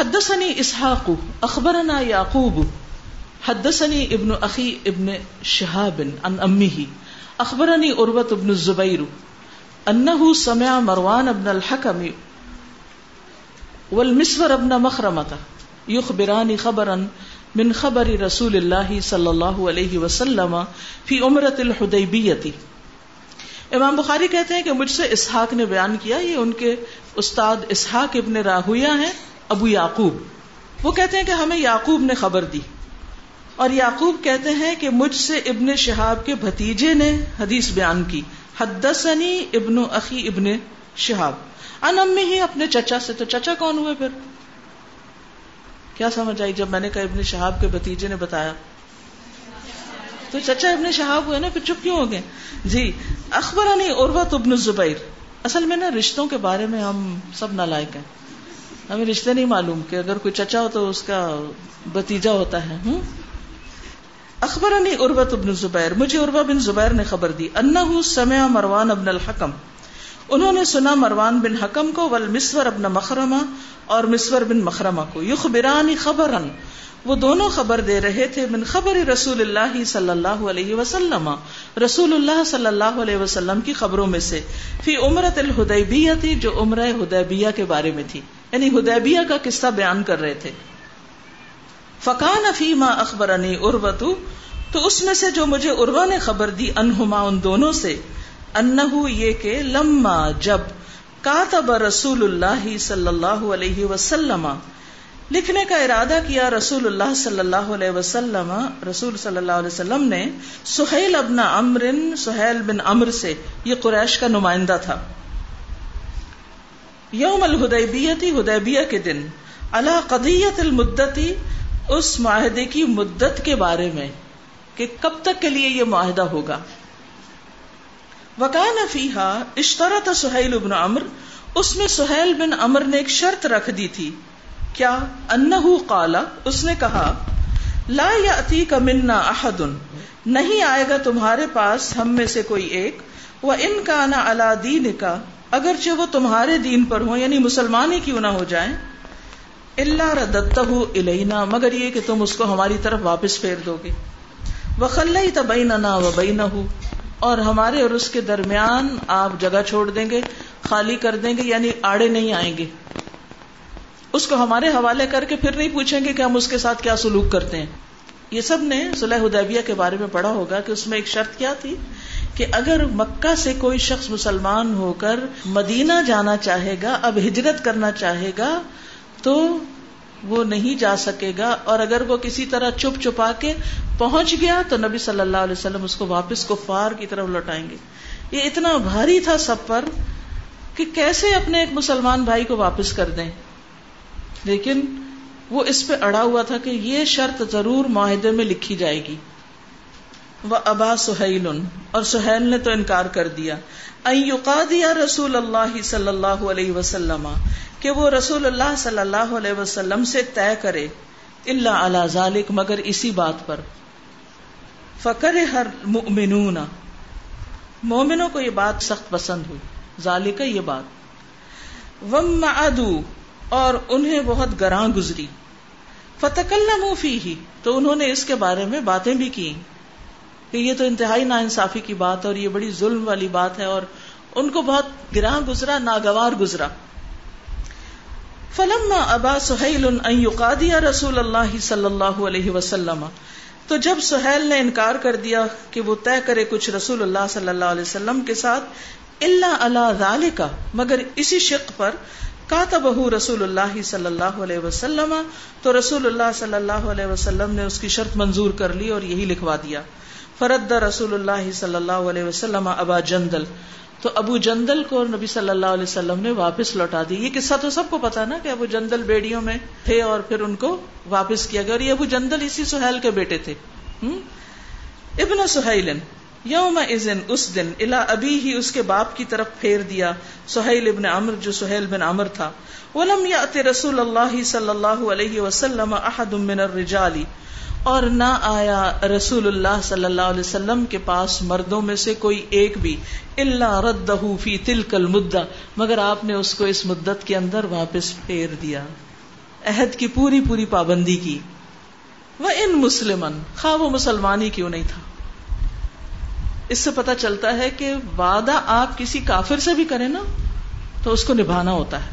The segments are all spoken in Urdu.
حدثني اسحاق اخبرنا يعقوب، حدثني ابن اخي ابن شهاب عن امه اخبرني عروة بن الزبير انه سمع مروان بن الحكم والمسور ابن مخرمة يخبران خبرا من خبر رسول الله صلى الله عليه وسلم في عمرة الحديبية. امام بخاری کہتے ہیں کہ مجھ سے اسحاق نے بیان کیا، یہ ان کے استاد اسحاق ابن راہویا ہیں ابو یعقوب۔ وہ کہتے ہیں کہ ہمیں یعقوب نے خبر دی۔ اور یعقوب کہتے ہیں کہ مجھ سے ابن شہاب کے بھتیجے نے حدیث بیان کی۔ حدثنی ابن اخی ابن شہاب۔ ان امی ہی اپنے چچا سے۔ تو چچا کون ہوئے پھر؟ کیا سمجھ آئی جب میں نے کہا ابن شہاب کے بھتیجے نے بتایا؟ تو چچا ابن شہاب ہوئے نا، پھر چپ کیوں ہو گئے؟ جی اخبر عنی عروت ابن زبیر اصل میں نا رشتوں کے بارے میں ہم سب نالائق ہیں۔ ہمیں رشتے نہیں معلوم کہ اگر کوئی چچا ہو تو اس کا بتیجا ہوتا ہے، ہوں؟ اخبر عنی عروت ابن زبیر، مجھے عروا بن زبیر نے خبر دی، انہو سمع مروان ابن الحکم۔ انہوں نے سنا مروان بن حکم کو والمسور ابن مخرمہ اور مسور بن مخرمہ کو۔ یخبرانی خبرن۔ وہ دونوں خبر دے رہے تھے من خبر رسول اللہ صلی اللہ علیہ وسلم۔ رسول اللہ صلی اللہ علیہ وسلم کی خبروں میں سے۔ فی عمرت الحدیبیہ تھی جو عمرہ حدیبیہ کے بارے میں تھی۔ یعنی حدیبیہ کا قصہ بیان کر رہے تھے۔ فقان فیما اخبرنی اروتو تو اس میں سے جو مجھے اروا نے خبر دی، انہما، ان دونوں سے، انہو یہ کہ لما جب کاتب رسول اللہ صلی اللہ علیہ وسلم، لکھنے کا ارادہ کیا رسول اللہ صلی اللہ علیہ وسلم، رسول صلی اللہ علیہ وسلم نے سہیل ابن امر سہیل بن امر سے، یہ قریش کا نمائندہ تھا۔ یوم الہدیبیتی ہدیبیہ کے دن اللہ قدیت المدتی اس معاہدے کی مدت کے بارے میں، کہ کب تک کے لیے یہ معاہدہ ہوگا۔ وکان فیحا اشترط سہیل ابن امر اس میں سہیل بن امر نے ایک شرط رکھ دی تھی۔ کیا؟ انہو قالا اس نے کہا، لا یاتی کا منا احد نہیں آئے گا تمہارے پاس ہم میں سے کوئی ایک وہ ان کا نا اللہ دین کا اگرچہ وہ تمہارے دین پر ہو یعنی مسلمان ہی کیوں نہ ہو جائیں اللہ ردت الینا، مگر یہ کہ تم اس کو ہماری طرف واپس پھیر دو گے۔ وہ خلئی تبئی نہ و بئی اور ہمارے اور اس کے درمیان آپ جگہ چھوڑ دیں گے، خالی کر دیں گے یعنی آڑے نہیں آئیں گے۔ اس کو ہمارے حوالے کر کے پھر نہیں پوچھیں گے کہ ہم اس کے ساتھ کیا سلوک کرتے ہیں۔ یہ سب نے صلح حدیبیہ کے بارے میں پڑھا ہوگا کہ اس میں ایک شرط کیا تھی کہ اگر مکہ سے کوئی شخص مسلمان ہو کر مدینہ جانا چاہے گا، اب ہجرت کرنا چاہے گا، تو وہ نہیں جا سکے گا۔ اور اگر وہ کسی طرح چپ چپا کے پہنچ گیا، تو نبی صلی اللہ علیہ وسلم اس کو واپس کفار کی طرف لوٹائیں گے۔ یہ اتنا بھاری تھا سب پر کہ کیسے اپنے ایک مسلمان بھائی کو واپس کر دیں۔ لیکن وہ اس پہ اڑا ہوا تھا کہ یہ شرط ضرور معاہدے میں لکھی جائے گی۔ وہ ابا سہیل اور سہیل نے تو انکار کر دیا۔ دیا رسول اللہ صلی اللہ علیہ وسلم، کہ وہ رسول اللہ صلی اللہ علیہ وسلم سے طے کرے اللہ اللہ ذالک، مگر اسی بات پر۔ فکر ہر مومنون مومنوں کو یہ بات سخت پسند ہوئی۔ ذالک یہ بات۔ وم ادو اور انہیں بہت گراں گزری۔ فتح فی ہی تو انہوں نے اس کے بارے میں باتیں بھی کی کہ یہ تو انتہائی نا انصافی کی بات اور یہ بڑی ظلم والی بات ہے اور ان کو بہت گراں گزرا، ناگوار گزرا۔ فلم ابا سہیل رسول اللہ صلی اللہ علیہ وسلم۔ تو جب سہیل نے انکار کر دیا کہ وہ طے کرے کچھ رسول اللہ صلی اللہ علیہ وسلم کے ساتھ اللہ اللہ کا مگر اسی شق پر بہو رسول اللہ صلی اللہ علیہ وسلم۔ تو رسول اللہ صلی اللہ علیہ وسلم نے اس کی شرط منظور کر لی اور یہی لکھوا دیا۔ فرد رسول اللہ صلی اللہ علیہ وسلم ابا جندل۔ تو ابو جندل کو نبی صلی اللہ علیہ وسلم نے واپس لوٹا دی۔ یہ قصہ تو سب کو پتا نا کہ ابو جندل بیڑیوں میں تھے اور پھر ان کو واپس کیا گیا۔ اور یہ ابو جندل اسی سہیل کے بیٹے تھے۔ ابن سہیل یوم ازن اس دن الا ابھی ہی اس کے باپ کی طرف پھیر دیا۔ سہیل ابن عمر جو سہیل بن عمر تھا۔ ولم یات رسول اللہ صلی اللہ علیہ وسلم احد من الرجال۔ اور نہ آیا رسول اللہ صلی اللہ علیہ وسلم کے پاس مردوں میں سے کوئی ایک بھی اللہ رد فی تلک المدہ۔ مگر آپ نے اس کو اس مدت کے اندر واپس پھیر دیا۔ عہد کی پوری پوری پابندی کی۔ وہ ان مسلمن خواہ وہ مسلمان ہی کیوں نہیں تھا۔ اس سے پتا چلتا ہے کہ وعدہ آپ کسی کافر سے بھی کریں نا، تو اس کو نبھانا ہوتا ہے۔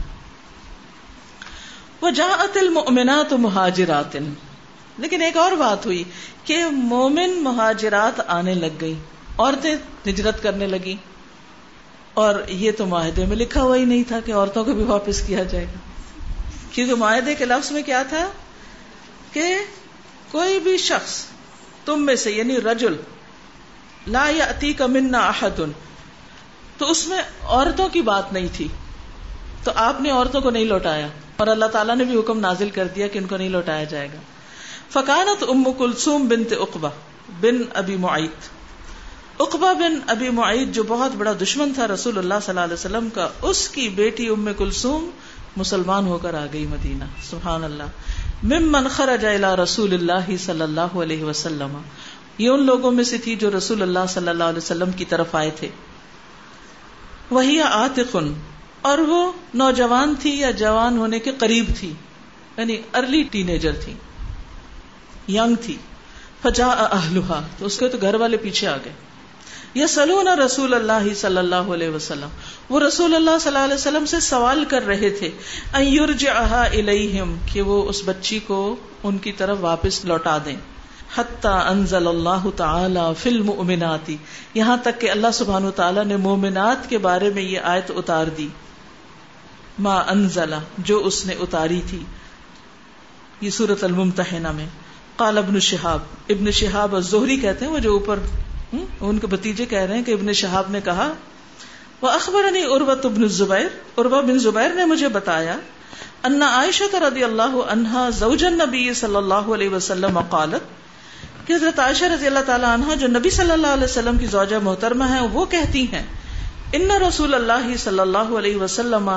وہ جا اتل مہاجرات۔ لیکن ایک اور بات ہوئی کہ مومن مہاجرات آنے لگ گئی، عورتیں ہجرت کرنے لگی اور یہ تو معاہدے میں لکھا ہوا ہی نہیں تھا کہ عورتوں کو بھی واپس کیا جائے گا۔ کیونکہ معاہدے کے لفظ میں کیا تھا کہ کوئی بھی شخص تم میں سے یعنی رجل، لا یا اتی کا احدن تو اس میں عورتوں کی بات نہیں تھی۔ تو آپ نے عورتوں کو نہیں لوٹایا اور اللہ تعالیٰ نے بھی حکم نازل کر دیا کہ ان کو نہیں لوٹایا جائے گا۔ فکانت ام کلثوم بنت اقبا بن ابی معیت اقبا بن ابی معیت جو بہت بڑا دشمن تھا رسول اللہ صلی اللہ علیہ وسلم کا، اس کی بیٹی ام کلثوم مسلمان ہو کر آ گئی مدینہ. سبحان اللہ. ممن خرج الى رسول اللہ صلی اللہ علیہ وسلم. یہ ان لوگوں میں سے تھی جو رسول اللہ صلی اللہ علیہ وسلم کی طرف آئے تھے. وہی آتقن اور وہ نوجوان تھی یا جوان ہونے کے قریب تھی یعنی ارلی ٹینیجر تھی۔ ینگ تھی فجا اہلوہا تو اس کے تو گھر والے پیچھے آ گئے یا سلون رسول اللہ صلی اللہ علیہ وسلم وہ رسول اللہ صلی اللہ علیہ وسلم سے سوال کر رہے تھے الیہم کہ وہ اس بچی کو ان کی طرف واپس لوٹا دیں حتی انزل اللہ تعالی فی المؤمناتی یہاں تک کہ اللہ سبحانہ تعالی نے مومنات کے بارے میں یہ آیت اتار دی ما انزلہ جو اس نے اتاری تھی یہ سورت الممتحنہ میں قال ابن شہاب ابن شہاب زہری کہتے ہیں، وہ جو اوپر ان کے بتیجے کہہ رہے ہیں کہ ابن شہاب نے کہا وہ اخبر اروت ابن زبیر اربا بن زبیر نے مجھے بتایا انا عائشہ رضی اللہ عنہا زوجن نبی صلی اللہ علیہ وسلم قالت، کہ حضرت عائشہ رضی اللہ تعالی عنہ جو نبی صلی اللہ علیہ وسلم کی زوجہ محترمہ ہیں، وہ کہتی ہیں ان رسول اللہ صلی اللہ علیہ وسلم،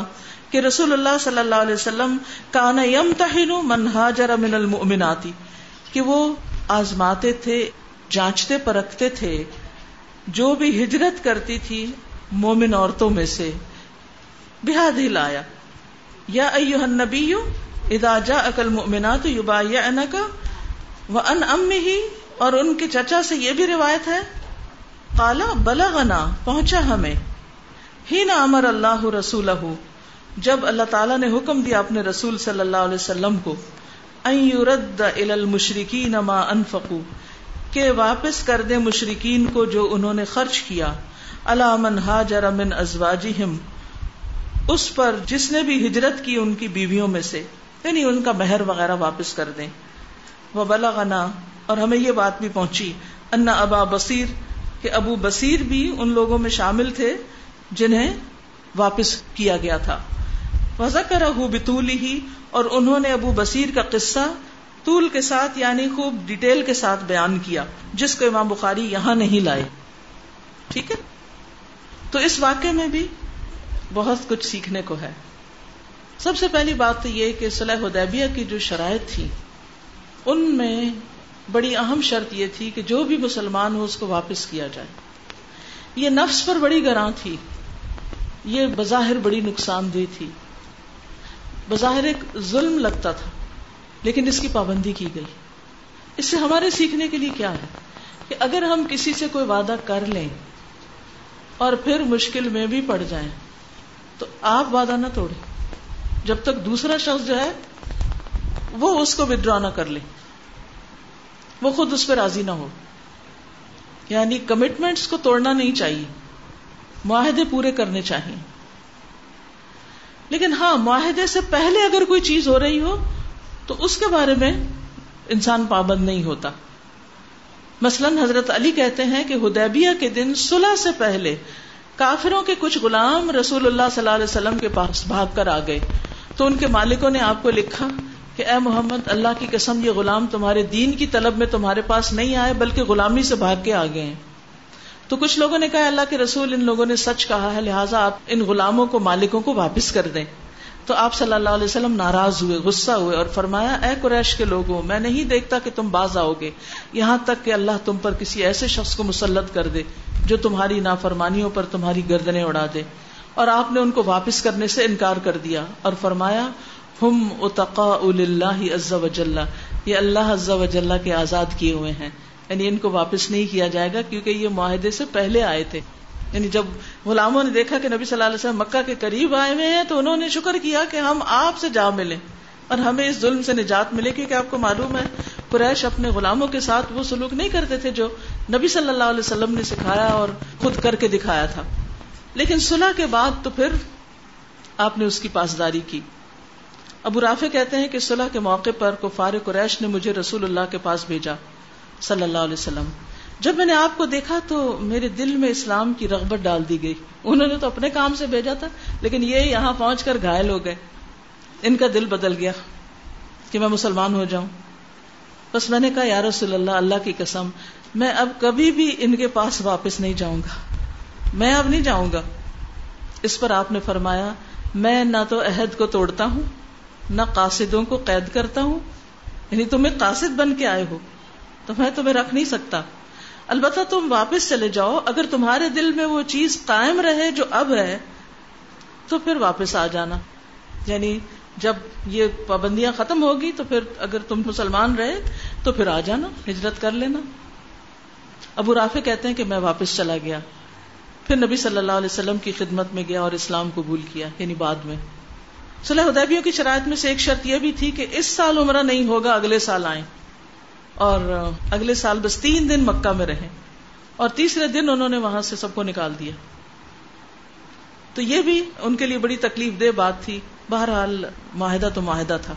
کہ رسول اللہ صلی اللہ علیہ وسلم کان یم تہن من ہاجر من المؤمناتی کہ وہ آزماتے تھے، جانچتے پرکھتے تھے، جو بھی ہجرت کرتی تھی مومن عورتوں میں سے۔ بحاد ہی یا ایوہ النبی اذا جاء اکل مؤمنات وان امی اور ان کے چچا سے یہ بھی روایت ہے، قالا بلغنا، پہنچا ہمیں۔ ہی نہ امر اللہ رسولہ، جب اللہ تعالیٰ نے حکم دیا اپنے رسول صلی اللہ علیہ وسلم کو۔ المشرقین ما انفقو کہ واپس کر دے مشرقین کو جو انہوں نے خرچ کیا۔ اللہ من ہاجر من ازواجہم اس پر جس نے بھی ہجرت کی ان کی بیویوں میں سے یعنی ان کا مہر وغیرہ واپس کر دیں۔ وہ بلغنا اور ہمیں یہ بات بھی پہنچی انا ابا بصیر کہ ابو بصیر بھی ان لوگوں میں شامل تھے جنہیں واپس کیا گیا تھا۔ وزکر بطولی ہی اور انہوں نے ابو بصیر کا قصہ طول کے ساتھ یعنی خوب ڈیٹیل کے ساتھ بیان کیا، جس کو امام بخاری یہاں نہیں لائے۔ ٹھیک ہے؟ تو اس واقعے میں بھی بہت کچھ سیکھنے کو ہے۔ سب سے پہلی بات تو یہ کہ صلاح حدیبیہ کی جو شرائط تھی، ان میں بڑی اہم شرط یہ تھی کہ جو بھی مسلمان ہو اس کو واپس کیا جائے۔ یہ نفس پر بڑی گراں تھی۔ یہ بظاہر بڑی نقصان دہ تھی۔ بظاہر ایک ظلم لگتا تھا، لیکن اس کی پابندی کی گئی۔ اس سے ہمارے سیکھنے کے لیے کیا ہے؟ کہ اگر ہم کسی سے کوئی وعدہ کر لیں اور پھر مشکل میں بھی پڑ جائیں، تو آپ وعدہ نہ توڑیں۔ جب تک دوسرا شخص جو ہے، وہ اس کو ودرا نہ کر لے۔ وہ خود اس پہ راضی نہ ہو۔ یعنی کمٹمنٹس کو توڑنا نہیں چاہیے، معاہدے پورے کرنے چاہیے۔ لیکن ہاں معاہدے سے پہلے اگر کوئی چیز ہو رہی ہو، تو اس کے بارے میں انسان پابند نہیں ہوتا۔ مثلا حضرت علی کہتے ہیں کہ ہدیبیہ کے دن صلح سے پہلے کافروں کے کچھ غلام رسول اللہ صلی اللہ علیہ وسلم کے پاس بھاگ کر آ گئے۔ تو ان کے مالکوں نے آپ کو لکھا کہ اے محمد، اللہ کی قسم، یہ غلام تمہارے دین کی طلب میں تمہارے پاس نہیں آئے، بلکہ غلامی سے بھاگ کے آ گئے ہیں۔ تو کچھ لوگوں نے کہا، اللہ کے رسول ان لوگوں نے سچ کہا ہے، لہٰذا آپ ان غلاموں کو، مالکوں کو واپس کر دیں۔ تو آپ صلی اللہ علیہ وسلم ناراض ہوئے، غصہ ہوئے اور فرمایا، اے قریش کے لوگوں، میں نہیں دیکھتا کہ تم باز آؤ گے۔ یہاں تک کہ اللہ تم پر کسی ایسے شخص کو مسلط کر دے جو تمہاری نافرمانیوں پر تمہاری گردنیں اڑا دے۔ اور آپ نے ان کو واپس کرنے سے انکار کر دیا اور فرمایا، ہم اتقا اللہ عز و جل، یہ اللہ عز و جل کے آزاد کیے ہوئے ہیں۔ یعنی ان کو واپس نہیں کیا جائے گا کیونکہ یہ معاہدے سے پہلے آئے تھے۔ یعنی جب غلاموں نے دیکھا کہ نبی صلی اللہ علیہ وسلم مکہ کے قریب آئے ہوئے ہیں تو انہوں نے شکر کیا کہ ہم آپ سے جا ملے اور ہمیں اس ظلم سے نجات ملے کیونکہ آپ کو معلوم ہے، قریش اپنے غلاموں کے ساتھ وہ سلوک نہیں کرتے تھے جو نبی صلی اللہ علیہ وسلم نے سکھایا اور خود کر کے دکھایا تھا۔ لیکن صلح کے بعد تو پھر آپ نے اس کی پاسداری کی۔ ابو رافع کہتے ہیں کہ صلح کے موقع پر کفار قریش نے مجھے رسول اللہ کے پاس بھیجا۔ صلی اللہ علیہ وسلم۔ جب میں نے آپ کو دیکھا تو میرے دل میں اسلام کی رغبت ڈال دی گئی۔ انہوں نے تو اپنے کام سے بھیجا تھا، لیکن یہ یہاں پہنچ کر گھائل ہو گئے۔ ان کا دل بدل گیا کہ میں مسلمان ہو جاؤں۔ بس میں نے کہا، یا رسول اللہ اللہ کی قسم، میں اب کبھی بھی ان کے پاس واپس نہیں جاؤں گا۔ میں اب نہیں جاؤں گا۔ اس پر آپ نے فرمایا، میں نہ تو عہد کو توڑتا ہوں، نہ قاصدوں کو قید کرتا ہوں یعنی تمہیں قاصد بن کے آئے ہو۔ تو میں تمہیں رکھ نہیں سکتا۔ البتہ تم واپس چلے جاؤ، اگر تمہارے دل میں وہ چیز قائم رہے جو اب ہے، تو پھر واپس آ جانا۔ یعنی جب یہ پابندیاں ختم ہوگی، تو پھر اگر تم مسلمان رہے، تو پھر آ جانا، ہجرت کر لینا۔ ابو رافع کہتے ہیں کہ میں واپس چلا گیا۔ پھر نبی صلی اللہ علیہ وسلم کی خدمت میں گیا اور اسلام قبول کیا یعنی بعد میں۔ صلی حدیبیوں کی شرائط میں سے ایک شرط یہ بھی تھی کہ اس سال عمرہ نہیں ہوگا، اگلے سال آئیں۔ اور اگلے سال بس تین دن مکہ میں رہیں اور تیسرے دن انہوں نے وہاں سے سب کو نکال دیا۔ تو یہ بھی ان کے لیے بڑی تکلیف دہ بات تھی۔ بہرحال معاہدہ تو معاہدہ تھا۔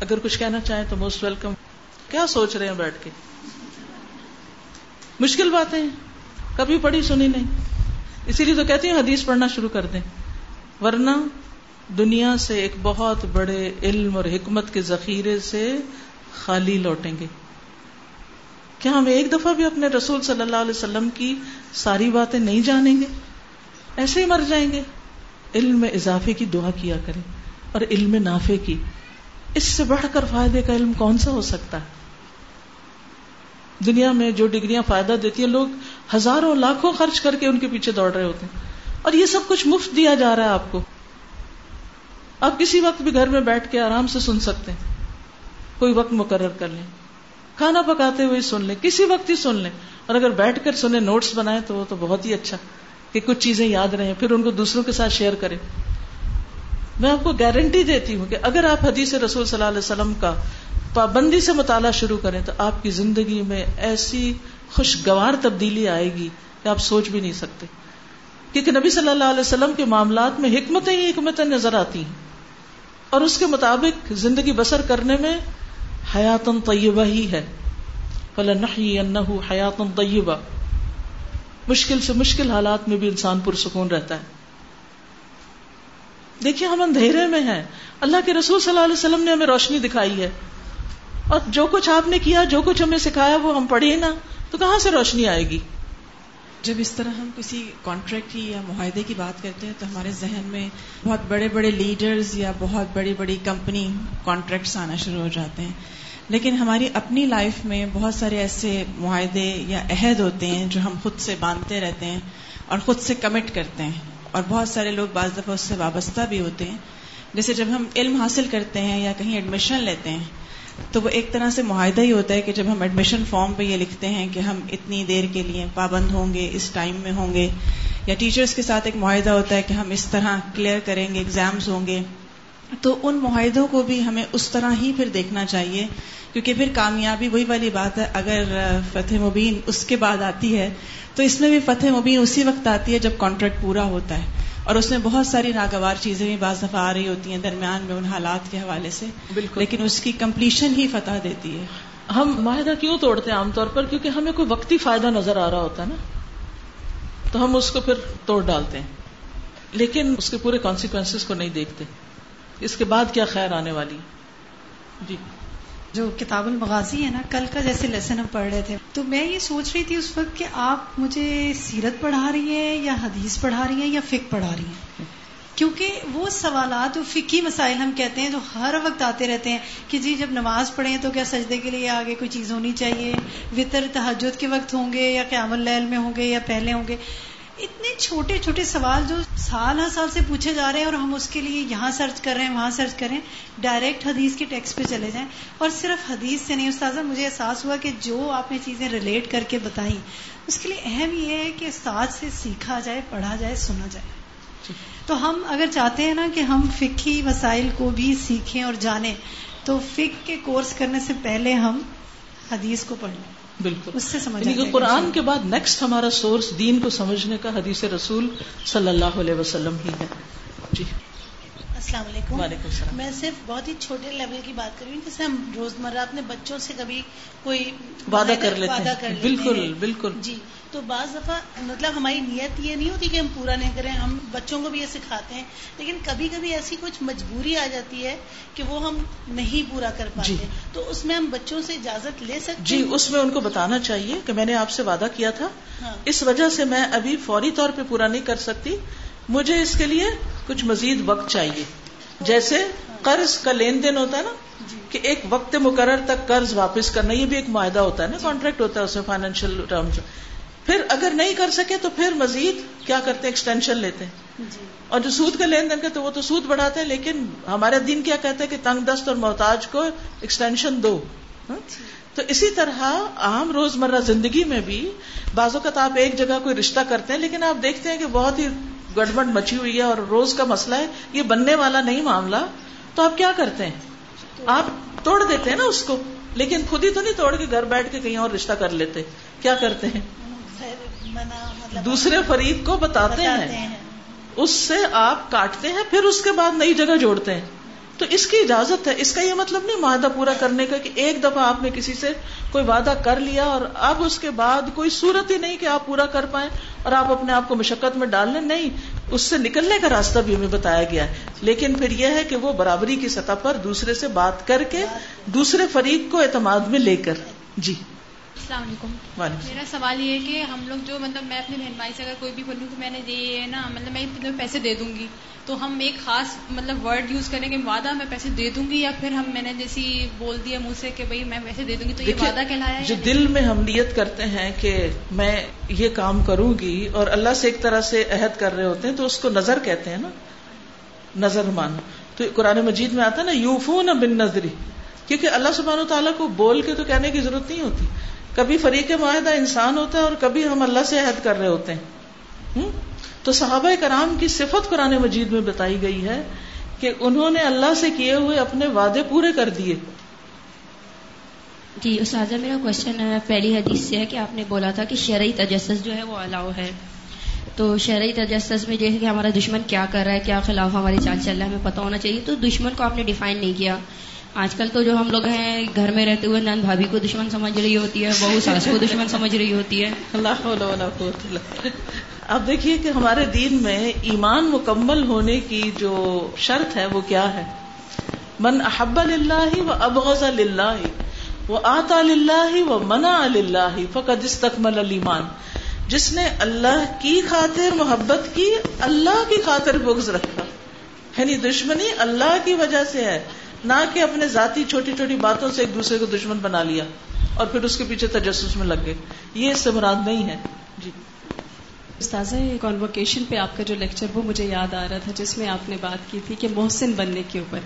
اگر کچھ کہنا چاہیں تو موسٹ ویلکم کیا سوچ رہے ہیں بیٹھ کے؟ مشکل باتیں کبھی پڑھی سنی نہیں۔ اسی لیے تو کہتی ہیں حدیث پڑھنا شروع کر دیں۔ ورنہ دنیا سے ایک بہت بڑے علم اور حکمت کے ذخیرے سے خالی لوٹیں گے۔ کیا ہم ایک دفعہ بھی اپنے رسول صلی اللہ علیہ وسلم کی ساری باتیں نہیں جانیں گے؟ ایسے ہی مر جائیں گے۔ علم میں اضافے کی دعا کیا کریں اور علم نافے کی۔ اس سے بڑھ کر فائدے کا علم کون سا ہو سکتا ہے؟ دنیا میں جو ڈگریاں فائدہ دیتی ہیں، لوگ ہزاروں لاکھوں خرچ کر کے ان کے پیچھے دوڑ رہے ہوتے ہیں۔ اور یہ سب کچھ مفت دیا جا رہا ہے آپ کو۔ آپ کسی وقت بھی گھر میں بیٹھ کے آرام سے سن سکتے ہیں۔ کوئی وقت مقرر کر لیں۔ کھانا پکاتے ہوئے سن لیں، کسی وقت ہی سن لیں۔ اور اگر بیٹھ کر سنیں، نوٹس بنائے تو وہ تو بہت ہی اچھا کہ کچھ چیزیں یاد رہیں، پھر ان کو دوسروں کے ساتھ شیئر کریں۔ میں آپ کو گارنٹی دیتی ہوں کہ اگر آپ حدیث رسول صلی اللہ علیہ وسلم کا پابندی سے مطالعہ شروع کریں تو آپ کی زندگی میں ایسی خوشگوار تبدیلی آئے گی کہ آپ سوچ بھی نہیں سکتے۔ کیونکہ نبی صلی اللہ علیہ وسلم کے معاملات میں حکمتیں ہی حکمتیں نظر آتی ہیں۔ اور اس کے مطابق زندگی بسر کرنے میں حیاتن طیبہ ہی ہے۔ فلاں حیاتن طیبہ۔ مشکل سے مشکل حالات میں بھی انسان پرسکون رہتا ہے۔ دیکھیے ہم اندھیرے میں ہیں۔ اللہ کے رسول صلی اللہ علیہ وسلم نے ہمیں روشنی دکھائی ہے۔ اور جو کچھ آپ نے کیا، جو کچھ ہمیں سکھایا، وہ ہم پڑھیے نا، تو کہاں سے روشنی آئے گی؟ جب اس طرح ہم کسی کانٹریکٹ کی یا معاہدے کی بات کرتے ہیں، تو ہمارے ذہن میں بہت بڑے بڑے لیڈرز یا بہت بڑی بڑی کمپنی کانٹریکٹس آنا شروع ہو جاتے ہیں۔ لیکن ہماری اپنی لائف میں بہت سارے ایسے معاہدے یا عہد ہوتے ہیں جو ہم خود سے باندھتے رہتے ہیں اور خود سے کمٹ کرتے ہیں اور بہت سارے لوگ بعض دفعہ اس سے وابستہ بھی ہوتے ہیں۔ جیسے جب ہم علم حاصل کرتے ہیں یا کہیں ایڈمیشن لیتے ہیں، تو وہ ایک طرح سے معاہدہ ہی ہوتا ہے کہ جب ہم ایڈمیشن فارم پہ یہ لکھتے ہیں کہ ہم اتنی دیر کے لیے پابند ہوں گے، اس ٹائم میں ہوں گے۔ یا ٹیچرس کے ساتھ ایک معاہدہ ہوتا ہے کہ ہم اس طرح کلیئر کریں گے ایگزامس ہوں گے۔ تو ان معاہدوں کو بھی ہمیں اس طرح ہی پھر دیکھنا چاہیے کیونکہ پھر کامیابی وہی والی بات ہے اگر فتح مبین اس کے بعد آتی ہے تو اس میں بھی فتح مبین اسی وقت آتی ہے جب کانٹریکٹ پورا ہوتا ہے۔ اور اس میں بہت ساری ناگوار چیزیں بھی بعض دفعہ آ رہی ہوتی ہیں درمیان میں ان حالات کے حوالے سے۔ بالکل۔ لیکن اس کی کمپلیشن ہی فتح دیتی ہے۔ ہم معاہدہ کیوں توڑتے ہیں عام طور پر؟ کیونکہ ہمیں کوئی وقتی فائدہ نظر آ رہا ہوتا ہے نا۔ تو ہم اس کو پھر توڑ ڈالتے ہیں۔ لیکن اس کے پورے کانسیکوینس کو نہیں دیکھتے۔ اس کے بعد کیا خیر آنے والی؟ جی۔ جو کتاب المغازی ہے نا، کل کا جیسے لیسن ہم پڑھ رہے تھے۔ تو میں یہ سوچ رہی تھی اس وقت کہ آپ مجھے سیرت پڑھا رہی ہیں یا حدیث پڑھا رہی ہیں یا فک پڑھا رہی ہیں؟ کیونکہ وہ سوالات جو فکی مسائل ہم کہتے ہیں جو ہر وقت آتے رہتے ہیں کہ جی جب نماز پڑھیں تو کیا سجدے کے لیے آگے کوئی چیز ہونی چاہیے؟ وطر تحجد کے وقت ہوں گے یا قیام اللیل میں ہوں گے یا پہلے ہوں گے؟ اتنے چھوٹے چھوٹے سوال جو سال ہر سال سے پوچھے جا رہے ہیں اور ہم اس کے لیے یہاں سرچ کر رہے ہیں وہاں سرچ کریں ڈائریکٹ حدیث کے ٹیکسٹ پہ چلے جائیں۔ اور صرف حدیث سے نہیں استاذہ مجھے احساس ہوا کہ جو آپ نے چیزیں ریلیٹ کر کے بتائیں اس کے لیے اہم یہ ہے کہ استاد سے سیکھا جائے پڑھا جائے سنا جائے۔ تو ہم اگر چاہتے ہیں نا کہ ہم فکی وسائل کو بھی سیکھیں اور جانیں تو فک کے کورس کرنے سے پہلے ہم حدیث کو پڑھ لیں۔ بالکل۔ اس سے سمجھ یعنی قرآن کے بعد نیکسٹ ہمارا سورس دین کو سمجھنے کا حدیث رسول صلی اللہ علیہ وسلم ہی ہے۔ جی۔ السلام علیکم۔ وعلیکم السلام۔ میں صرف بہت ہی چھوٹے لیول کی بات کر رہی ہوں جیسے ہم روزمرہ اپنے بچوں سے کبھی کوئی وعدہ کر لیتے ہیں۔ بالکل بالکل۔ جی۔ تو بعض دفعہ مطلب ہماری نیت یہ نہیں ہوتی کہ ہم پورا نہیں کریں ہم بچوں کو بھی یہ سکھاتے ہیں لیکن کبھی کبھی ایسی کچھ مجبوری آ جاتی ہے کہ وہ ہم نہیں پورا کر پاتے۔ جی تو اس میں ہم بچوں سے اجازت لے سکتے جی ہیں؟ اس میں ان کو بتانا چاہیے کہ میں نے آپ سے وعدہ کیا تھا۔ ہاں۔ اس وجہ سے میں ابھی فوری طور پہ پورا نہیں کر سکتی۔ مجھے اس کے لیے کچھ مزید وقت چاہیے۔ جیسے قرض کا لین دین ہوتا ہے نا جی۔ کہ ایک وقت مقرر تک قرض واپس کرنا یہ بھی ایک معاہدہ ہوتا ہے نا کانٹریکٹ ہوتا ہے اس میں فائنینشیل ٹرمز پھر اگر نہیں کر سکے تو پھر مزید کیا کرتے ہیں؟ ایکسٹینشن لیتے ہیں۔ جی۔ اور جو سود کا لین دین کرتے وہ تو سود بڑھاتے ہیں لیکن ہمارا دین کیا کہتا ہے کہ تنگ دست اور محتاج کو ایکسٹینشن دو۔ ہاں؟ تو اسی طرح عام روزمرہ زندگی میں بھی بعض اوقات آپ ایک جگہ کوئی رشتہ کرتے ہیں لیکن آپ دیکھتے ہیں کہ بہت ہی گڑبڑ مچی ہوئی ہے اور روز کا مسئلہ ہے یہ بننے والا نہیں معاملہ۔ تو آپ کیا کرتے ہیں؟ آپ توڑ دیتے ہیں نا اس کو لیکن خود ہی تو نہیں توڑ کے گھر بیٹھ کے کہیں اور رشتہ کر لیتے۔ کیا کرتے ہیں؟ دوسرے فریق کو بتاتے ہیں۔ اس سے آپ کاٹتے ہیں پھر اس کے بعد نئی جگہ جوڑتے ہیں۔ تو اس کی اجازت ہے۔ اس کا یہ مطلب نہیں معاہدہ پورا کرنے کا کہ ایک دفعہ آپ نے کسی سے کوئی وعدہ کر لیا اور اب اس کے بعد کوئی صورت ہی نہیں کہ آپ پورا کر پائیں اور آپ اپنے آپ کو مشقت میں ڈال لیں نہیں اس سے نکلنے کا راستہ بھی ہمیں بتایا گیا ہے۔ لیکن پھر یہ ہے کہ وہ برابری کی سطح پر دوسرے سے بات کر کے دوسرے فریق کو اعتماد میں لے کر۔ جی۔ السلام علیکم میرا سوال یہ ہے کہ ہم لوگ جو مطلب میں اپنے بہن بھائی سے اگر کوئی بھی بولوں کہ میں نے یہ ہے نا مطلب میں اتنے پیسے دے دوں گی تو ہم ایک خاص مطلب ورڈ یوز کریں کہ وعدہ میں پیسے دے دوں گی یا پھر ہم میں نے جیسی بول دیا منہ سے کہ بھائی میں پیسے دے دوں گی تو یہ وعدہ کہلایا یا جو؟ دل میں ہم نیت کرتے ہیں کہ میں یہ کام کروں گی اور اللہ سے ایک طرح سے عہد کر رہے ہوتے ہیں تو اس کو نظر کہتے ہیں نا نظر مانا تو قرآن مجید میں آتا ہے نا یوفون بن نظری کیونکہ اللہ سبحانہ و تعالیٰ کو بول کے تو کہنے کی ضرورت نہیں ہوتی کبھی فریق معاہدہ انسان ہوتا ہے اور کبھی ہم اللہ سے عہد کر رہے ہوتے ہیں۔ تو صحابہ کرام کی صفت قرآن مجید میں بتائی گئی ہے کہ انہوں نے اللہ سے کیے ہوئے اپنے وعدے پورے کر دیے۔ جی استاذہ، میرا کوشچن پہلی حدیث سے ہے کہ آپ نے بولا تھا کہ شرعی تجسس جو ہے وہ الاؤ ہے۔ تو شرعی تجسس میں جیسے کہ ہمارا دشمن کیا کر رہا ہے، کیا خلاف ہماری چال چل رہا ہے، ہمیں پتہ ہونا چاہیے۔ تو دشمن کو آپ نے ڈیفائن نہیں کیا۔ آج کل تو جو ہم لوگ ہیں، گھر میں رہتے ہوئے نند بھابھی کو دشمن سمجھ رہی ہوتی ہے، بہو ساس کو دشمن سمجھ رہی ہوتی ہے۔ اللہ اب دیکھیے کہ ہمارے دین میں ایمان مکمل ہونے کی جو شرط ہے، وہ کیا ہے؟ من احب للہ و ابغض للہ و آتا للہ و منع للہ فقد استکمل الایمان۔ جس نے اللہ کی خاطر محبت کی، اللہ کی خاطر بغض رکھا۔ یعنی دشمنی اللہ کی وجہ سے ہے۔ نہ کہ اپنے ذاتی چھوٹی چھوٹی باتوں سے ایک دوسرے کو دشمن بنا لیا اور پھر اس کے پیچھے تجسس میں لگ گئے۔ یہ اس سے مراد نہیں ہے۔ جی۔ استاذہ کانوکیشن پہ آپ کا جو لیکچر وہ مجھے یاد آ رہا تھا جس میں آپ نے بات کی تھی کہ محسن بننے کے اوپر۔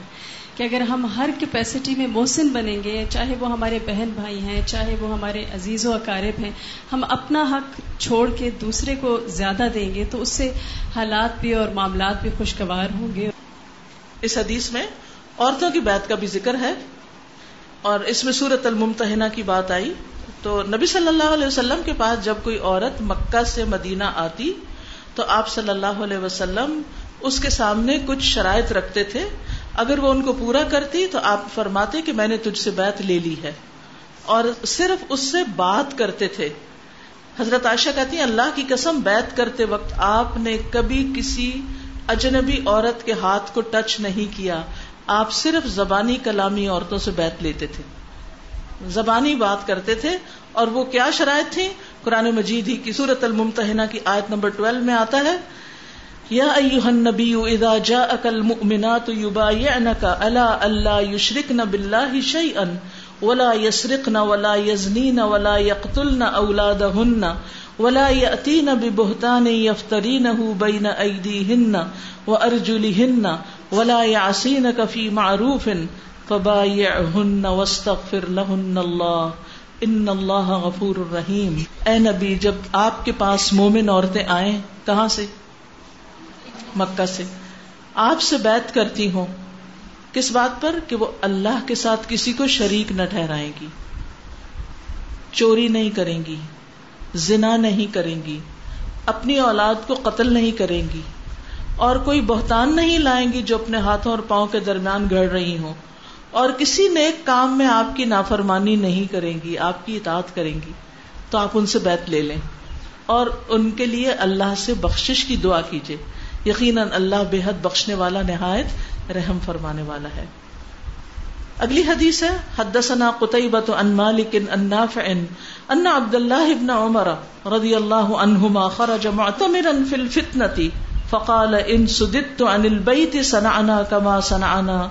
کہ اگر ہم ہر کیپیسٹی میں محسن بنیں گے چاہے وہ ہمارے بہن بھائی ہیں چاہے وہ ہمارے عزیز و اقارب ہیں ہم اپنا حق چھوڑ کے دوسرے کو زیادہ دیں گے تو اس سے حالات بھی اور معاملات بھی خوشگوار ہوں گے۔ اس حدیث میں عورتوں کی بات کا بھی ذکر ہے اور اس میں سورت الممتحنہ کی بات آئی تو نبی صلی اللہ علیہ وسلم کے پاس جب کوئی عورت مکہ سے مدینہ آتی تو آپ صلی اللہ علیہ وسلم اس کے سامنے کچھ شرائط رکھتے تھے۔ اگر وہ ان کو پورا کرتی تو آپ فرماتے کہ میں نے تجھ سے بیعت لے لی ہے۔ اور صرف اس سے بات کرتے تھے۔ حضرت عائشہ کہتی ہیں، اللہ کی قسم، بیعت کرتے وقت آپ نے کبھی کسی اجنبی عورت کے ہاتھ کو ٹچ نہیں کیا۔ آپ صرف زبانی کلامی عورتوں سے بیعت لیتے تھے۔ زبانی بات کرتے تھے اور وہ کیا شرائط تھی قرآن مجید ہی کی سورت الممتحنہ کی آیت نمبر 12 میں آتا ہے، یا ایوہ النبی اذا جاءک المؤمنات یبایعنک علی اللہ یشرکن باللہ شیئا ولا يسرقن ولا يزنين ولا يقتلن اولادهن ولا يأتين ببهتان يفترينه بين أيديهن وأرجلهن ولا يعصينك في معروف فبايعهن واستغفر لهن الله. ان اللہ غفور الرحیم اے نبی، جب آپ کے پاس مومن عورتیں آئیں، کہاں سے؟ مکہ سے. آپ سے بیت کرتی ہوں. کس بات پر؟ کہ وہ اللہ کے ساتھ کسی کو شریک نہ ٹھہرائیں گی. چوری نہیں کریں گی. زنا نہیں کریں گی. اپنی اولاد کو قتل نہیں کریں گی. اور کوئی بہتان نہیں لائیں گی جو اپنے ہاتھوں اور پاؤں کے درمیان گڑ رہی ہوں۔ اور کسی نیک کام میں آپ کی نافرمانی نہیں کریں گی، آپ کی اطاعت کریں گی۔ تو آپ ان سے بیت لے لیں۔ اور ان کے لیے اللہ سے بخشش کی دعا کیجیے۔ یقیناً اللہ بے حد بخشنے والا، نہایت رحم فرمانے والا ہے۔ اگلی حدیث ہے، حدثنا قطعبۃ عن مالک ان نافع، ان عبد الله ابن عمر رضی اللہ عنہما خرج معتمرا في الفتنة۔ فقال ان سددت عن البيت صنعنا كما صنعنا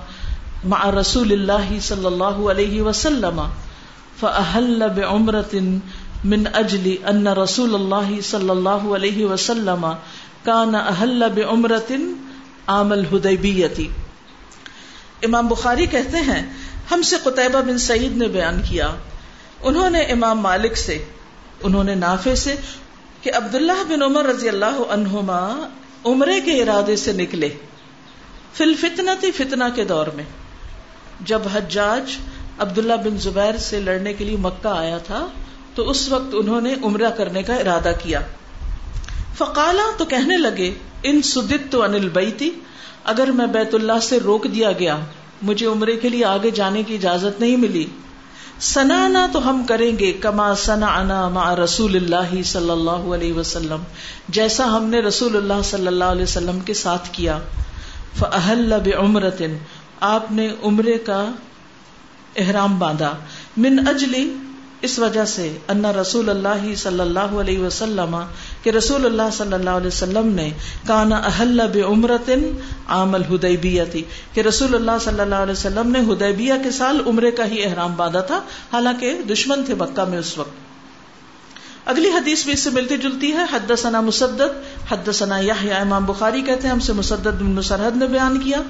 مع رسول اللہ صلی اللہ علیہ وسلم. فأهل بعمرة من اجل ان رسول اللہ صلی اللہ علیہ وسلم کان اہل بعمرة عام الحدیبیتی امام بخاری کہتے ہیں، ہم سے قطعبہ بن سعید نے بیان کیا۔ انہوں نے امام مالک سے، انہوں نے نافع سے کہ عبداللہ بن عمر رضی اللہ عنہما عمرے کے ارادے سے نکلے فل فتنا تھی فتنا کے دور میں۔ جب حجاج عبداللہ بن زبیر سے لڑنے کے لیے مکہ آیا تھا، تو اس وقت انہوں نے عمرہ کرنے کا ارادہ کیا۔ فقالا تو کہنے لگے، ان سدت تو انل بیتی اگر میں بیت اللہ سے روک دیا گیا، مجھے عمرے کے لیے آگے جانے کی اجازت نہیں ملی۔ سنانا تو ہم کریں گے کما سنا مع رسول اللہ صلی اللہ علیہ وسلم، جیسا ہم نے رسول اللہ صلی اللہ علیہ وسلم کے ساتھ کیا۔ فہل بعمرتن آپ نے عمرے کا احرام باندھا۔ من اجلی، اس وجہ سے انا رسول اللہ صلی اللہ علیہ وسلم کہ رسول اللہ صلی اللہ علیہ وسلم نے کانا اہل بعمرتن عام الحدیبیہ تھی کہ رسول اللہ صلی اللہ علیہ وسلم نے حدیبیہ کے سال عمرے کا ہی احرام باندھا تھا، حالانکہ دشمن تھے مکہ میں اس وقت۔ اگلی حدیث بھی اس سے ملتی جلتی ہے حد ثنا مسدد حد ثنا یا امام بخاری کہتے ہیں ہم سے مسدد بن مسرحد نے بیان کیا۔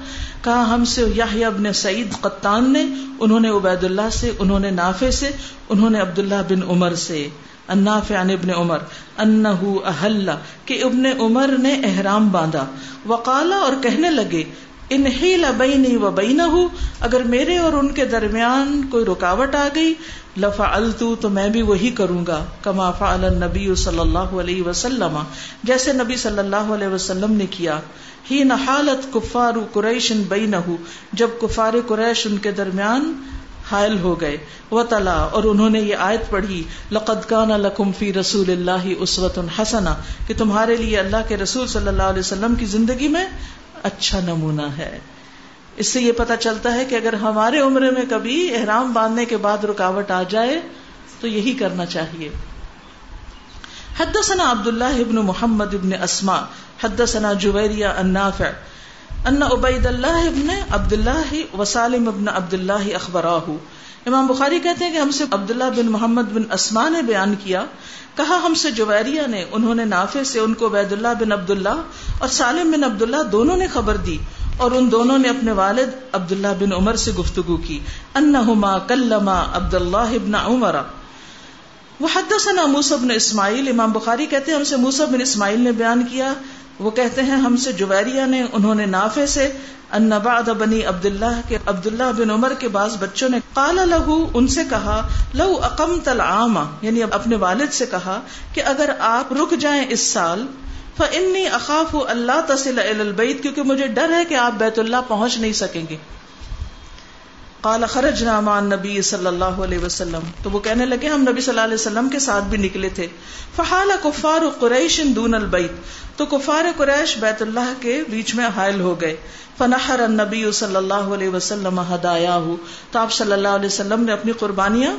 کہا ہم سے یا ابن سعید قطان نے، انہوں نے عبید اللہ سے، انہوں نے نافع سے، انہوں نے عبداللہ بن عمر سے۔ النافع عن ابن عمر، انہو احل، کہ ابن عمر نے احرام باندھا۔ وقالا اور کہنے لگے انہیل بینی و بینہو، اگر میرے اور ان کے درمیان کوئی رکاوٹ آ گئی، لفعلتو، تو میں بھی وہی کروں گا، کما فعل النبی صلی اللہ علیہ وسلم، جیسے نبی صلی اللہ علیہ وسلم نے کیا۔ ہی نحالت کفار قریش بینہو، جب کفار قریش ان کے درمیان حائل ہو گئے۔ و تلا اور انہوں نے یہ آیت پڑھی، لقد کان لکم فی رسول اللہ اسوت حسنا کہ تمہارے لیے اللہ کے رسول صلی اللہ علیہ وسلم کی زندگی میں اچھا نمونہ ہے۔ اس سے یہ پتا چلتا ہے کہ اگر ہمارے عمرے میں کبھی احرام باندھنے کے بعد رکاوٹ آ جائے، تو یہی کرنا چاہیے۔ حدثنا عبداللہ ابن محمد ابن اسما حدثنا جویریہ النافع ان عبید اللہ ابن عبداللہ وسالم ابن عبداللہ اخبراہ امام بخاری کہتے ہیں کہ ہم سے عبداللہ بن محمد بن اسما نے بیان کیا، کہا ہم سے جویریہ نے، انہوں نے نافع سے ان کو عبید اللہ بن عبداللہ اور سالم بن عبداللہ دونوں نے خبر دی اور ان دونوں نے اپنے والد عبداللہ بن عمر سے گفتگو کی۔ انہما کلما عبد اللہ ابن عمر۔ وحدثنا موسى بن اسماعیل، امام بخاری کہتے ہیں ہم سے موسیٰ بن اسماعیل نے بیان کیا وہ کہتے ہیں، ہم سے جویریہ نے، انہوں نے نافع سے، ان بنی عبداللہ کے، عبداللہ بن عمر کے بعض بچوں نے قال لہو، ان سے کہا، لو اقم العام یعنی اپنے والد سے کہا کہ اگر آپ رک جائیں اس سال فانی اخاف اللہ تصل البیت کیونکہ مجھے ڈر ہے کہ آپ بیت اللہ پہنچ نہیں سکیں گے۔ قال، خرجنا مع النبي صلی اللہ علیہ وسلم۔ تو وہ کہنے لگے، ہم نبی صلی اللہ علیہ وسلم کے ساتھ بھی نکلے تھے۔ فحال کفار قریش دون البیت۔ تو کفار قریش بیت اللہ کے بیچ میں حائل ہو گئے۔ فنحر النبی صلی اللہ علیہ وسلم ہدایا تو آپ صلی اللہ علیہ وسلم نے اپنی قربانیاں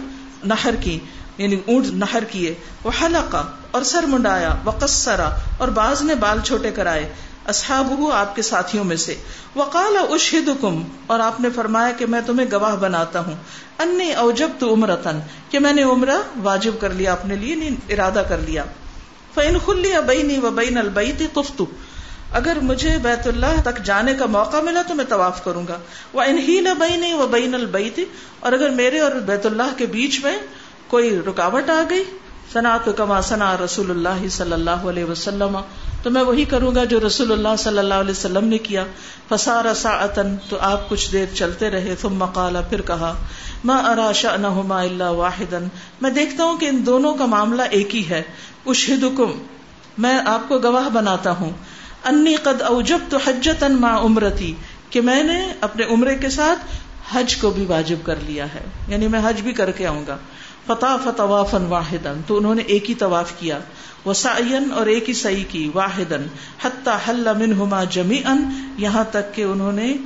نہر کی یعنی اونٹ نہر کیے۔ وہ حلقہ اور سر منڈایا وقصرا اور بعض نے بال چھوٹے کرائے۔ اصحاب آپ کے ساتھیوں میں سے۔ وقال اشہدکم، اور آپ نے فرمایا کہ میں تمہیں گواہ بناتا ہوں۔ انی اوجب تو عمرتن کہ میں نے عمرہ واجب کر لیا، اپنے لیے یعنی ارادہ کر لیا۔ فین خلی ابئی و بین البئی تفتو اگر مجھے بیت اللہ تک جانے کا موقع ملا تو میں طواف کروں گا۔ وہ انہی لبئی و بین البئی اور اگر میرے اور بیت اللہ کے بیچ میں کوئی رکاوٹ آ گئی سنا تو کما سنا رسول اللہ صلی اللہ علیہ وسلم تو میں وہی کروں گا جو رسول اللہ صلی اللہ علیہ وسلم نے کیا۔ فسار ساعتن تو آپ کچھ دیر چلتے رہے۔ ثم مقالا پھر کہا، ما ارا شأنہما الا واحدا۔ میں دیکھتا ہوں کہ ان دونوں کا معاملہ ایک ہی ہے۔ اشہدکم میں آپ کو گواہ بناتا ہوں۔ انی قد اوجبت حجتا مع عمرتی کہ میں نے اپنے عمرے کے ساتھ حج کو بھی واجب کر لیا ہے۔ یعنی میں حج بھی کر کے آؤں گا۔ فتح فتوافن واحد تو انہوں نے ایک ہی طواف کیا۔ وہ اور ایک ہی سعی کی واحد حتہ حل منہما جمی یہاں تک کہ انہوں نے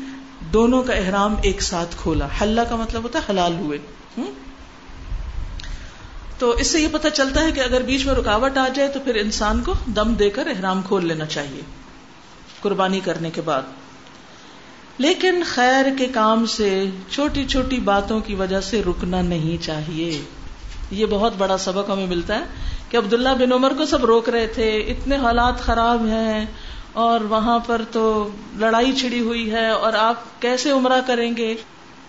دونوں کا احرام ایک ساتھ کھولا۔ حلہ کا مطلب ہوتا ہے حلال ہوئے۔ تو اس سے یہ پتہ چلتا ہے کہ اگر بیچ میں رکاوٹ آ جائے تو پھر انسان کو دم دے کر احرام کھول لینا چاہیے، قربانی کرنے کے بعد۔ لیکن خیر کے کام سے، چھوٹی چھوٹی باتوں کی وجہ سے رکنا نہیں چاہیے۔ یہ بہت بڑا سبق ہمیں ملتا ہے کہ عبداللہ بن عمر کو سب روک رہے تھے، اتنے حالات خراب ہیں اور وہاں پر تو لڑائی چھڑی ہوئی ہے اور آپ کیسے عمرہ کریں گے؟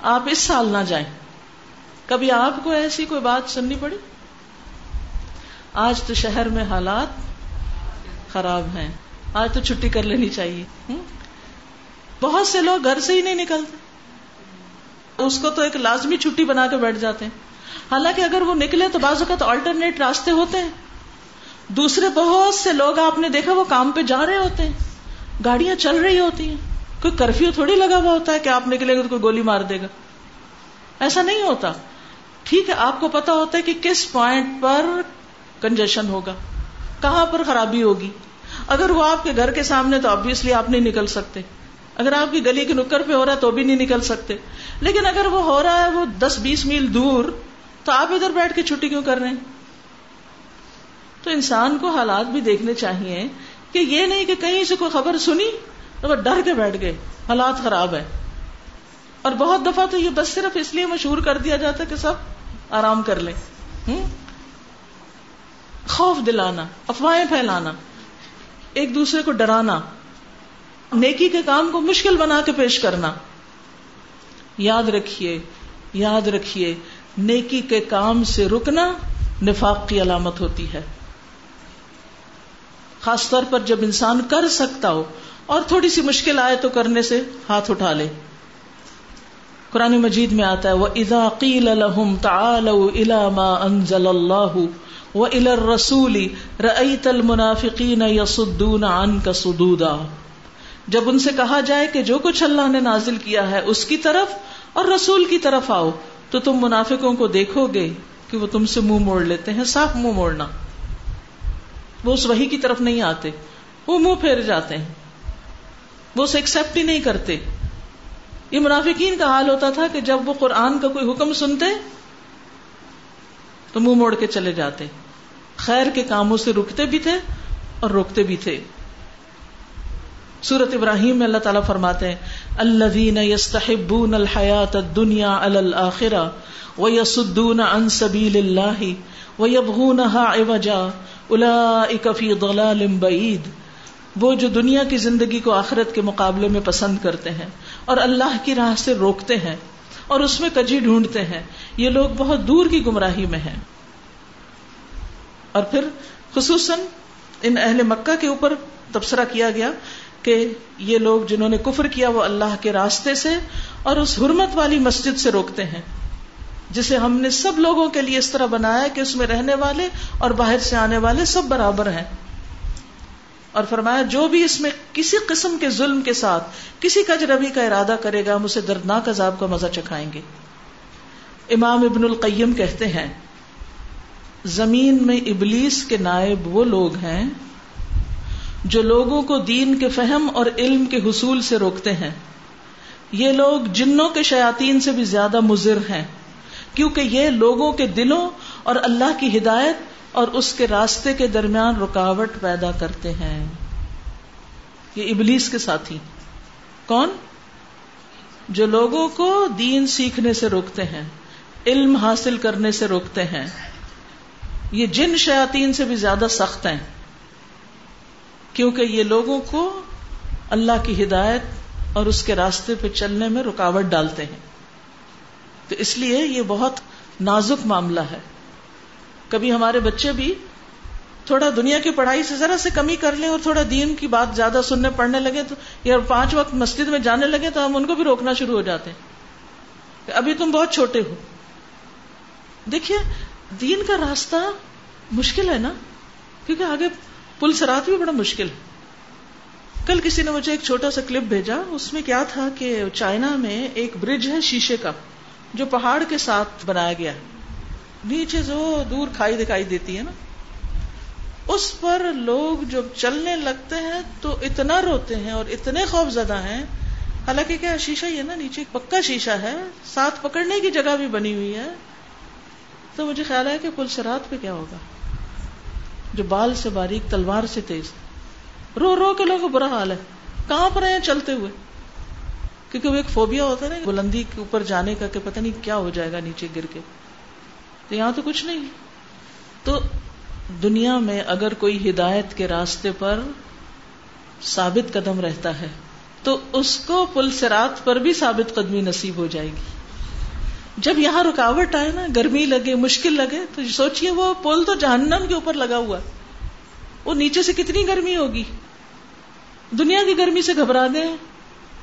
آپ اس سال نہ جائیں۔ کبھی آپ کو ایسی کوئی بات سننی پڑی؟ آج تو شہر میں حالات خراب ہیں۔ آج تو چھٹی کر لینی چاہیے۔ بہت سے لوگ گھر سے ہی نہیں نکلتے۔ اس کو تو ایک لازمی چھٹی بنا کے بیٹھ جاتے ہیں۔ حالانکہ اگر وہ نکلے تو بعض اوقات آلٹرنیٹ راستے ہوتے ہیں۔ دوسرے بہت سے لوگ آپ نے دیکھا وہ کام پہ جا رہے ہوتے ہیں۔ گاڑیاں چل رہی ہوتی ہیں۔ کوئی کرفیو تھوڑی لگا ہوا ہوتا ہے کہ آپ نکلیں گے تو کوئی گولی مار دے گا۔ ایسا نہیں ہوتا۔ ٹھیک ہے، آپ کو پتا ہوتا ہے کہ کس پوائنٹ پر کنجیشن ہوگا۔ کہاں پر خرابی ہوگی۔ اگر وہ آپ کے گھر کے سامنے تو آبیسلی آپ نہیں نکل سکتے۔ اگر آپ کی گلی کے نکر پہ ہو رہا ہے تو بھی نہیں نکل سکتے۔ لیکن اگر وہ ہو رہا ہے وہ دس بیس میل دور تو آپ ادھر بیٹھ کے چھٹی کیوں کر رہے ہیں؟ تو انسان کو حالات بھی دیکھنے چاہیے کہ یہ نہیں کہ کہیں سے کوئی خبر سنی تو وہ ڈر کے بیٹھ گئے، حالات خراب ہے اور بہت دفعہ تو یہ بس صرف اس لیے مشہور کر دیا جاتا کہ سب آرام کر لیں۔ خوف دلانا، افواہیں پھیلانا، ایک دوسرے کو ڈرانا، نیکی کے کام کو مشکل بنا کے پیش کرنا۔ یاد رکھیے یاد رکھیے نیکی کے کام سے رکنا نفاق کی علامت ہوتی ہے۔ خاص طور پر جب انسان کر سکتا ہو اور تھوڑی سی مشکل آئے تو کرنے سے ہاتھ اٹھا لے۔ قرآن مجید میں آتا ہے وہ ادا قیل الحم الاما انزل اللہ و ال رسولی رعیت المنافقین یسدون عن کا سدودا جب ان سے کہا جائے کہ جو کچھ اللہ نے نازل کیا ہے، اس کی طرف اور رسول کی طرف آؤ تو تم منافقوں کو دیکھو گے کہ وہ تم سے منہ موڑ لیتے ہیں، صاف منہ موڑنا۔ وہ اس وہی کی طرف نہیں آتے، وہ منہ پھیر جاتے ہیں۔ وہ اسے ایکسپٹ ہی نہیں کرتے۔ یہ منافقین کا حال ہوتا تھا کہ جب وہ قرآن کا کوئی حکم سنتے تو منہ موڑ کے چلے جاتے۔ خیر کے کاموں سے رکتے بھی تھے اور روکتے بھی تھے۔ سورت ابراہیم میں اللہ تعالیٰ فرماتے ہیں الذين يستحبون الحياة الدنيا على الآخرة ويصدون عن سبيل الله ويبغونها عوجا أولئك في ضلال بعيد وہ جو دنیا کی زندگی کو آخرت کے مقابلے میں پسند کرتے ہیں اور اللہ کی راہ سے روکتے ہیں اور اس میں کجی ڈھونڈتے ہیں۔ یہ لوگ بہت دور کی گمراہی میں ہیں۔ اور پھر خصوصاً ان اہل مکہ کے اوپر تبصرہ کیا گیا کہ یہ لوگ جنہوں نے کفر کیا وہ اللہ کے راستے سے اور اس حرمت والی مسجد سے روکتے ہیں۔ جسے ہم نے سب لوگوں کے لیے اس طرح بنایا کہ اس میں رہنے والے اور باہر سے آنے والے سب برابر ہیں۔ اور فرمایا، جو بھی اس میں کسی قسم کے ظلم کے ساتھ کسی کجربی کا ارادہ کرے گا، ہم اسے دردناک عذاب کا مزہ چکھائیں گے۔ امام ابن القیم کہتے ہیں، زمین میں ابلیس کے نائب وہ لوگ ہیں جو لوگوں کو دین کے فہم اور علم کے حصول سے روکتے ہیں۔ یہ لوگ جنوں کے شیاتین سے بھی زیادہ مضر ہیں، کیونکہ یہ لوگوں کے دلوں اور اللہ کی ہدایت اور اس کے راستے کے درمیان رکاوٹ پیدا کرتے ہیں۔ یہ ابلیس کے ساتھی۔ کون؟ جو لوگوں کو دین سیکھنے سے روکتے ہیں، علم حاصل کرنے سے روکتے ہیں۔ یہ جن شیاتین سے بھی زیادہ سخت ہیں۔ کیونکہ یہ لوگوں کو اللہ کی ہدایت اور اس کے راستے پہ چلنے میں رکاوٹ ڈالتے ہیں۔ تو اس لیے یہ بہت نازک معاملہ ہے۔ کبھی ہمارے بچے بھی تھوڑا دنیا کی پڑھائی سے ذرا سے کمی کر لیں اور تھوڑا دین کی بات زیادہ سننے پڑھنے لگے تو یا پانچ وقت مسجد میں جانے لگے تو ہم ان کو بھی روکنا شروع ہو جاتے ہیں۔ ابھی تم بہت چھوٹے ہو۔ دیکھیے، دین کا راستہ مشکل ہے نا؟ کیونکہ آگے پل سرات بھی بڑا مشکل ہے۔ کل کسی نے مجھے ایک چھوٹا سا کلپ بھیجا، اس میں کیا تھا کہ چائنا میں ایک برج ہے شیشے کا، جو پہاڑ کے ساتھ بنایا گیا ہے۔ نیچے جو دور کھائی دکھائی دیتی ہے نا، اس پر لوگ جب چلنے لگتے ہیں تو اتنا روتے ہیں اور اتنے خوف زدہ ہیں۔ حالانکہ کیا شیشہ ہی ہے نا، نیچے پکا شیشہ ہے، ساتھ پکڑنے کی جگہ بھی بنی ہوئی ہے۔ تو مجھے خیال ہے کہ پل سرات پہ کیا ہوگا۔ جو بال سے باریک، تلوار سے تیز۔ رو رو کے لوگ برا حال ہے۔ کہاں پر ہیں چلتے ہوئے؟ کیونکہ وہ ایک فوبیا ہوتا ہے نا بلندی کے اوپر جانے کا کہ پتہ نہیں کیا ہو جائے گا نیچے گر کے۔ تو یہاں تو کچھ نہیں۔ تو دنیا میں اگر کوئی ہدایت کے راستے پر ثابت قدم رہتا ہے، تو اس کو پل سرات پر بھی ثابت قدمی نصیب ہو جائے گی۔ جب یہاں رکاوٹ آئے نا، گرمی لگے، مشکل لگے، تو سوچئے وہ پل تو جہنم کے اوپر لگا ہوا وہ نیچے سے کتنی گرمی ہوگی؟ دنیا کی گرمی سے گھبرا دیں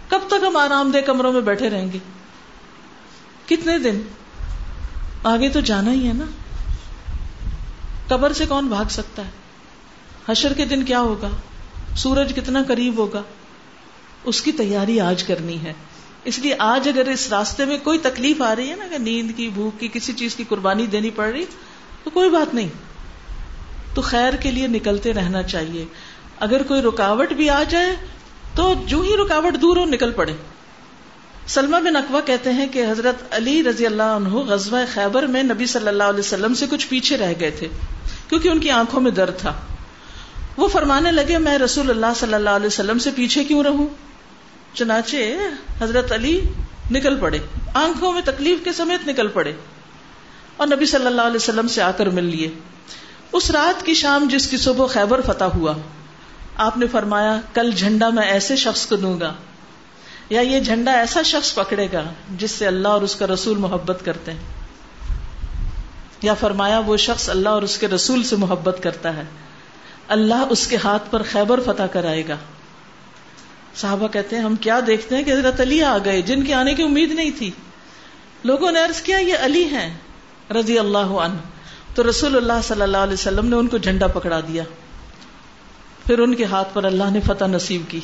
کب تک ہم آرام دہ کمروں میں بیٹھے رہیں گے؟ کتنے دن؟ آگے تو جانا ہی ہے نا۔ قبر سے کون بھاگ سکتا ہے؟ حشر کے دن کیا ہوگا؟ سورج کتنا قریب ہوگا؟ اس کی تیاری آج کرنی ہے۔ اس لیے آج اگر اس راستے میں کوئی تکلیف آ رہی ہے نا کہ نیند کی، بھوک کی، کسی چیز کی قربانی دینی پڑ رہی، تو کوئی بات نہیں۔ تو خیر کے لیے نکلتے رہنا چاہیے۔ اگر کوئی رکاوٹ بھی آ جائے، تو جو ہی رکاوٹ دور ہو، نکل پڑے۔ سلمہ بن اقوا کہتے ہیں کہ حضرت علی رضی اللہ عنہ غزوہ خیبر میں نبی صلی اللہ علیہ وسلم سے کچھ پیچھے رہ گئے تھے، کیونکہ ان کی آنکھوں میں درد تھا۔ وہ فرمانے لگے، میں رسول اللہ صلی اللہ علیہ وسلم سے پیچھے کیوں رہوں؟ چنانچہ حضرت علی نکل پڑے، آنکھوں میں تکلیف کے سمیت نکل پڑے اور نبی صلی اللہ علیہ وسلم سے آ کر مل لیے۔ اس رات کی شام جس کی صبح خیبر فتح ہوا، آپ نے فرمایا، کل جھنڈا میں ایسے شخص کو دوں گا، یا یہ جھنڈا ایسا شخص پکڑے گا جس سے اللہ اور اس کا رسول محبت کرتے ہیں۔ یا فرمایا، وہ شخص اللہ اور اس کے رسول سے محبت کرتا ہے۔ اللہ اس کے ہاتھ پر خیبر فتح کرائے گا۔ صحابہ کہتے ہیں، ہم کیا دیکھتے ہیں کہ حضرت علی آ گئے، جن کے آنے کی امید نہیں تھی۔ لوگوں نے عرض کیا، یہ علی ہیں، رضی اللہ عنہ۔ تو رسول اللہ صلی اللہ علیہ وسلم نے ان کو جھنڈا پکڑا دیا۔ پھر ان کے ہاتھ پر اللہ نے فتح نصیب کی۔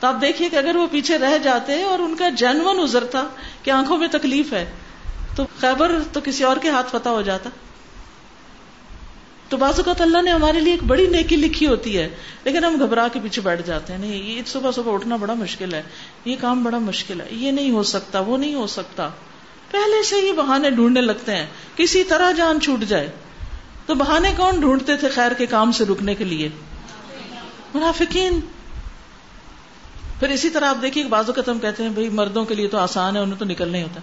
تو آپ دیکھیے کہ اگر وہ پیچھے رہ جاتے اور ان کا جنون ازر تھا کہ آنکھوں میں تکلیف ہے، تو خیبر تو کسی اور کے ہاتھ فتح ہو جاتا۔ تو بعض اوقات اللہ نے ہمارے لیے ایک بڑی نیکی لکھی ہوتی ہے، لیکن ہم گھبرا کے پیچھے بیٹھ جاتے ہیں، نہیں، یہ صبح صبح اٹھنا بڑا مشکل ہے، یہ کام بڑا مشکل ہے، یہ نہیں ہو سکتا، وہ نہیں ہو سکتا۔ پہلے سے ہی بہانے ڈھونڈنے لگتے ہیں، کسی طرح جان چھوٹ جائے۔ تو بہانے کون ڈھونڈتے تھے خیر کے کام سے رکنے کے لیے؟ منافقین۔ پھر اسی طرح آپ دیکھیے بعض اوقات ہم کہتے ہیں، بھائی، مردوں کے لیے تو آسان ہے، انہیں تو نکلنا ہی ہوتا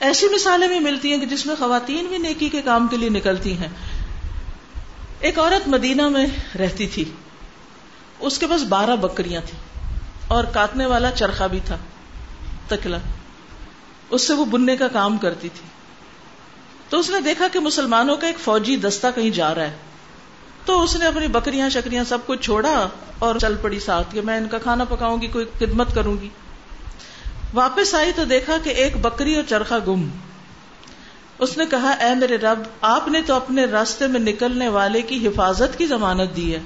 ایسی مثالیں بھی ملتی ہیں کہ جس میں خواتین بھی نیکی کے کام کے لیے نکلتی ہیں۔ ایک عورت مدینہ میں رہتی تھی۔ اس کے پاس بارہ بکریاں تھیں اور کاٹنے والا چرخا بھی تھا، تکلا۔ اس سے وہ بننے کا کام کرتی تھی۔ تو اس نے دیکھا کہ مسلمانوں کا ایک فوجی دستہ کہیں جا رہا ہے۔ تو اس نے اپنی بکریاں، شکریاں سب کچھ چھوڑا اور چل پڑی ساتھ کہ میں ان کا کھانا پکاؤں گی، کوئی خدمت کروں گی۔ واپس آئی تو دیکھا کہ ایک بکری اور چرخا گم۔ اس نے کہا، اے میرے رب، آپ نے تو اپنے راستے میں نکلنے والے کی حفاظت کی ضمانت دی ہے۔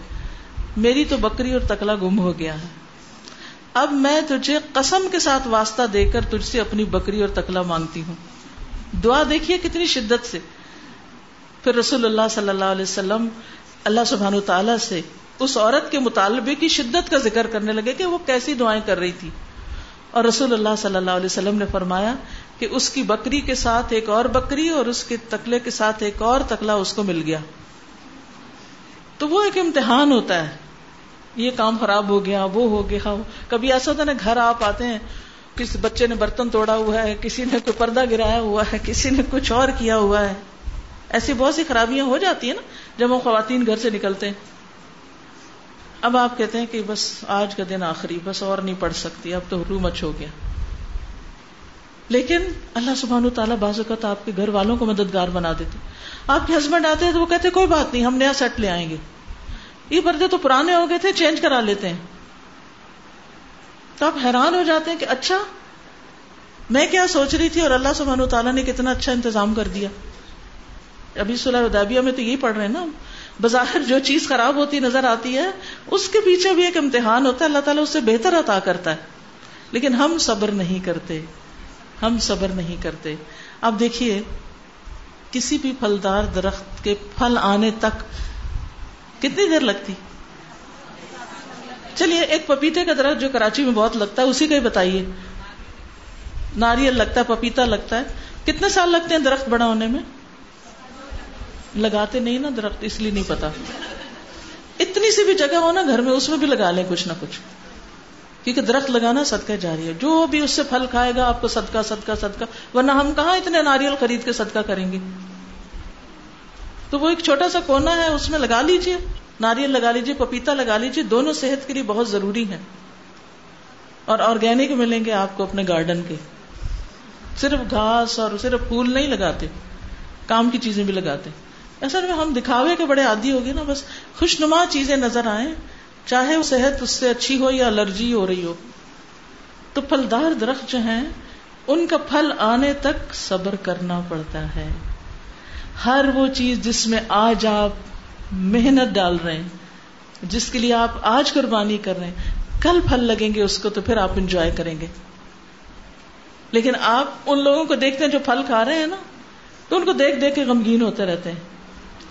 میری تو بکری اور تکلا گم ہو گیا ہے۔ اب میں تجھے قسم کے ساتھ واسطہ دے کر تجھ سے اپنی بکری اور تکلا مانگتی ہوں۔ دعا دیکھیے کتنی شدت سے۔ پھر رسول اللہ صلی اللہ علیہ وسلم اللہ سبحان تعالی سے اس عورت کے مطالبے کی شدت کا ذکر کرنے لگے کہ وہ کیسی دعائیں کر رہی تھی۔ اور رسول اللہ صلی اللہ علیہ وسلم نے فرمایا کہ اس کی بکری کے ساتھ ایک اور بکری اور اس کے تکلے کے ساتھ ایک اور تکلا اس کو مل گیا۔ تو وہ ایک امتحان ہوتا ہے۔ یہ کام خراب ہو گیا، وہ ہو گیا۔ کبھی ایسا ہوتا نا گھر آپ آتے ہیں کسی بچے نے برتن توڑا ہوا ہے، کسی نے کوئی پردہ گرایا ہوا ہے، کسی نے کچھ اور کیا ہوا ہے۔ ایسی بہت سی خرابیاں ہو جاتی ہیں نا، جب وہ خواتین گھر سے نکلتے ہیں۔ اب آپ کہتے ہیں کہ بس آج کا دن آخری، بس اور نہیں پڑھ سکتی، اب تو رو مچ ہو گیا۔ لیکن اللہ سبحان تعالیٰ بعض اوقات آپ کے گھر والوں کو مددگار بنا دیتے آپ کے ہسبینڈ آتے ہیں تو وہ کہتے کوئی بات نہیں، ہم نیا سیٹ لے آئیں گے۔ یہ پردے تو پرانے ہو گئے تھے چینج کرا لیتے ہیں۔ تو آپ حیران ہو جاتے ہیں کہ اچھا میں کیا سوچ رہی تھی اور اللہ سبحانہ تعالیٰ نے کتنا اچھا انتظام کر دیا۔ ابھی صلاح ادابیہ میں تو یہی پڑھ رہے ہیں نا، بظاہر جو چیز خراب ہوتی نظر آتی ہے، اس کے پیچھے بھی ایک امتحان ہوتا ہے، اللہ تعالیٰ اس سے بہتر عطا کرتا ہے۔ لیکن ہم صبر نہیں کرتے۔ ہم صبر نہیں کرتے۔ اب دیکھیے، کسی بھی پھلدار درخت کے پھل آنے تک کتنی دیر لگتی؟ چلیے، ایک پپیتے کا درخت جو کراچی میں بہت لگتا ہے، اسی کا ہی بتائیے۔ ناریل لگتا ہے، پپیتا لگتا ہے۔ کتنے سال لگتے ہیں درخت بڑا ہونے میں؟ لگاتے نہیں نا درخت، اس لیے نہیں پتا۔ اتنی سی بھی جگہ ہو نا گھر میں، اس میں بھی لگا لیں کچھ نہ کچھ۔ کیونکہ درخت لگانا صدقہ جاری ہے۔ جو بھی اس سے پھل کھائے گا، آپ کو صدقہ صدقہ صدقہ، ورنہ ہم کہاں اتنے ناریل خرید کے صدقہ کریں گے؟ تو وہ ایک چھوٹا سا کونا ہے، اس میں لگا لیجیے۔ ناریل لگا لیجیے، پپیتا لگا لیجیے، دونوں صحت کے لیے بہت ضروری ہیں۔ اور آرگینک ملیں گے آپ کو اپنے گارڈن کے۔ صرف گھاس اور صرف پھول نہیں لگاتے، کام کی چیزیں بھی لگاتے۔ اصل میں ہم دکھاوے کے بڑے عادی ہو گئے نا، بس خوشنما چیزیں نظر آئیں۔ چاہے وہ صحت اس سے اچھی ہو یا الرجی ہو رہی ہو، تو پھلدار درخت جو ہیں، ان کا پھل آنے تک صبر کرنا پڑتا ہے۔ ہر وہ چیز جس میں آج آپ محنت ڈال رہے ہیں، جس کے لیے آپ آج قربانی کر رہے ہیں، کل پھل لگیں گے، اس کو تو پھر آپ انجوائے کریں گے۔ لیکن آپ ان لوگوں کو دیکھتے ہیں جو پھل کھا رہے ہیں نا، تو ان کو دیکھ دیکھ کے غمگین ہوتے رہتے ہیں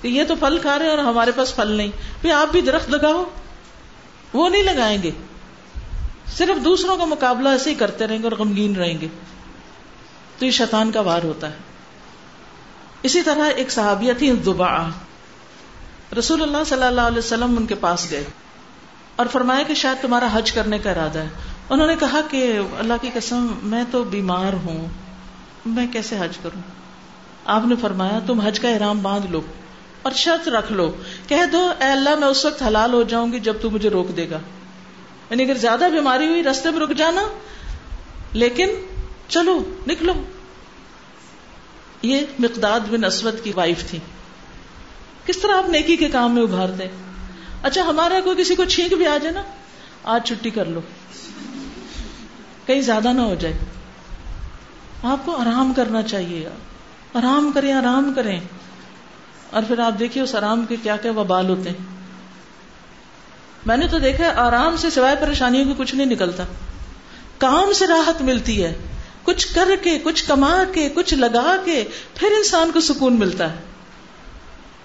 کہ یہ تو پھل کھا رہے ہیں اور ہمارے پاس پھل نہیں۔ پھر آپ بھی درخت لگاؤ۔ وہ نہیں لگائیں گے۔ صرف دوسروں کا مقابلہ ایسے ہی کرتے رہیں گے اور غمگین رہیں گے۔ تو یہ شیطان کا وار ہوتا ہے۔ اسی طرح ایک صحابیہ تھی دبا رسول اللہ صلی اللہ علیہ وسلم ان کے پاس گئے اور فرمایا کہ شاید تمہارا حج کرنے کا ارادہ ہے۔ انہوں نے کہا کہ اللہ کی قسم، میں تو بیمار ہوں۔ میں کیسے حج کروں؟ آپ نے فرمایا، تم حج کا احرام باندھ لو۔ اور شرط رکھ لو۔ کہہ دو، اے اللہ، میں اس وقت حلال ہو جاؤں گی جب تو مجھے روک دے گا۔ یعنی اگر زیادہ بیماری ہوئی، رستے میں رک جانا، لیکن چلو، نکلو۔ یہ مقداد بن اسود کی وائف تھی۔ کس طرح آپ نیکی کے کام میں ابھار دیں اچھا ہمارا کوئی کسی کو چھینک بھی آ جائے نا، آج چھٹی کر لو۔ کہیں زیادہ نہ ہو جائے۔ آپ کو آرام کرنا چاہیے۔ آرام کریں آرام کریں۔ اور پھر آپ دیکھیے اس آرام کے کیا کیا وبال ہوتے ہیں۔ میں نے تو دیکھا آرام سے سوائے پریشانیوں کی کچھ نہیں نکلتا۔ کام سے راحت ملتی ہے۔ کچھ کر کے، کچھ کما کے، کچھ لگا کے پھر انسان کو سکون ملتا ہے۔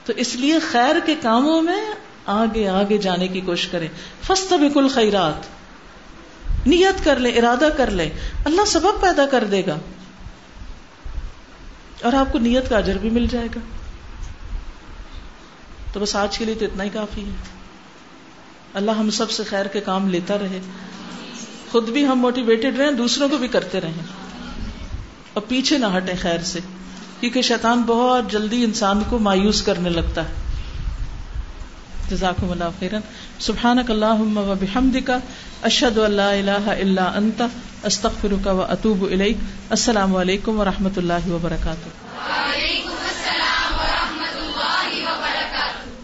تو اس لیے خیر کے کاموں میں آگے آگے جانے کی کوشش کریں۔ فسط بکل خیرات نیت کر لے ارادہ کر لے اللہ سبب پیدا کر دے گا۔ اور آپ کو نیت کا اجر بھی مل جائے گا۔ تو بس آج کے لیے تو اتنا ہی کافی ہے۔ اللہ ہم سب سے خیر کے کام لیتا رہے۔ خود بھی ہم موٹیویٹڈ رہیں، دوسروں کو بھی کرتے رہیں۔ اور پیچھے نہ ہٹیں خیر سے، کیونکہ شیطان بہت جلدی انسان کو مایوس کرنے لگتا ہے۔ جزاکم اللہ خیرن۔ سبحانک اللہم و بحمدک، اشہد اللہ الہ الا انت، استغفرک و اتوب الیک۔ السلام علیکم و رحمت اللہ وبرکاتہ۔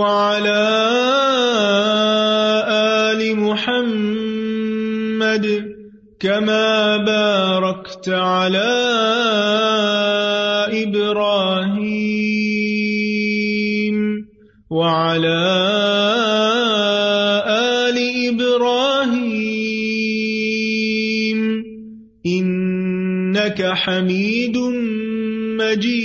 وعلى آل محمد كما باركت على إبراهيم وعلى آل إبراهيم إنك حميد مجيد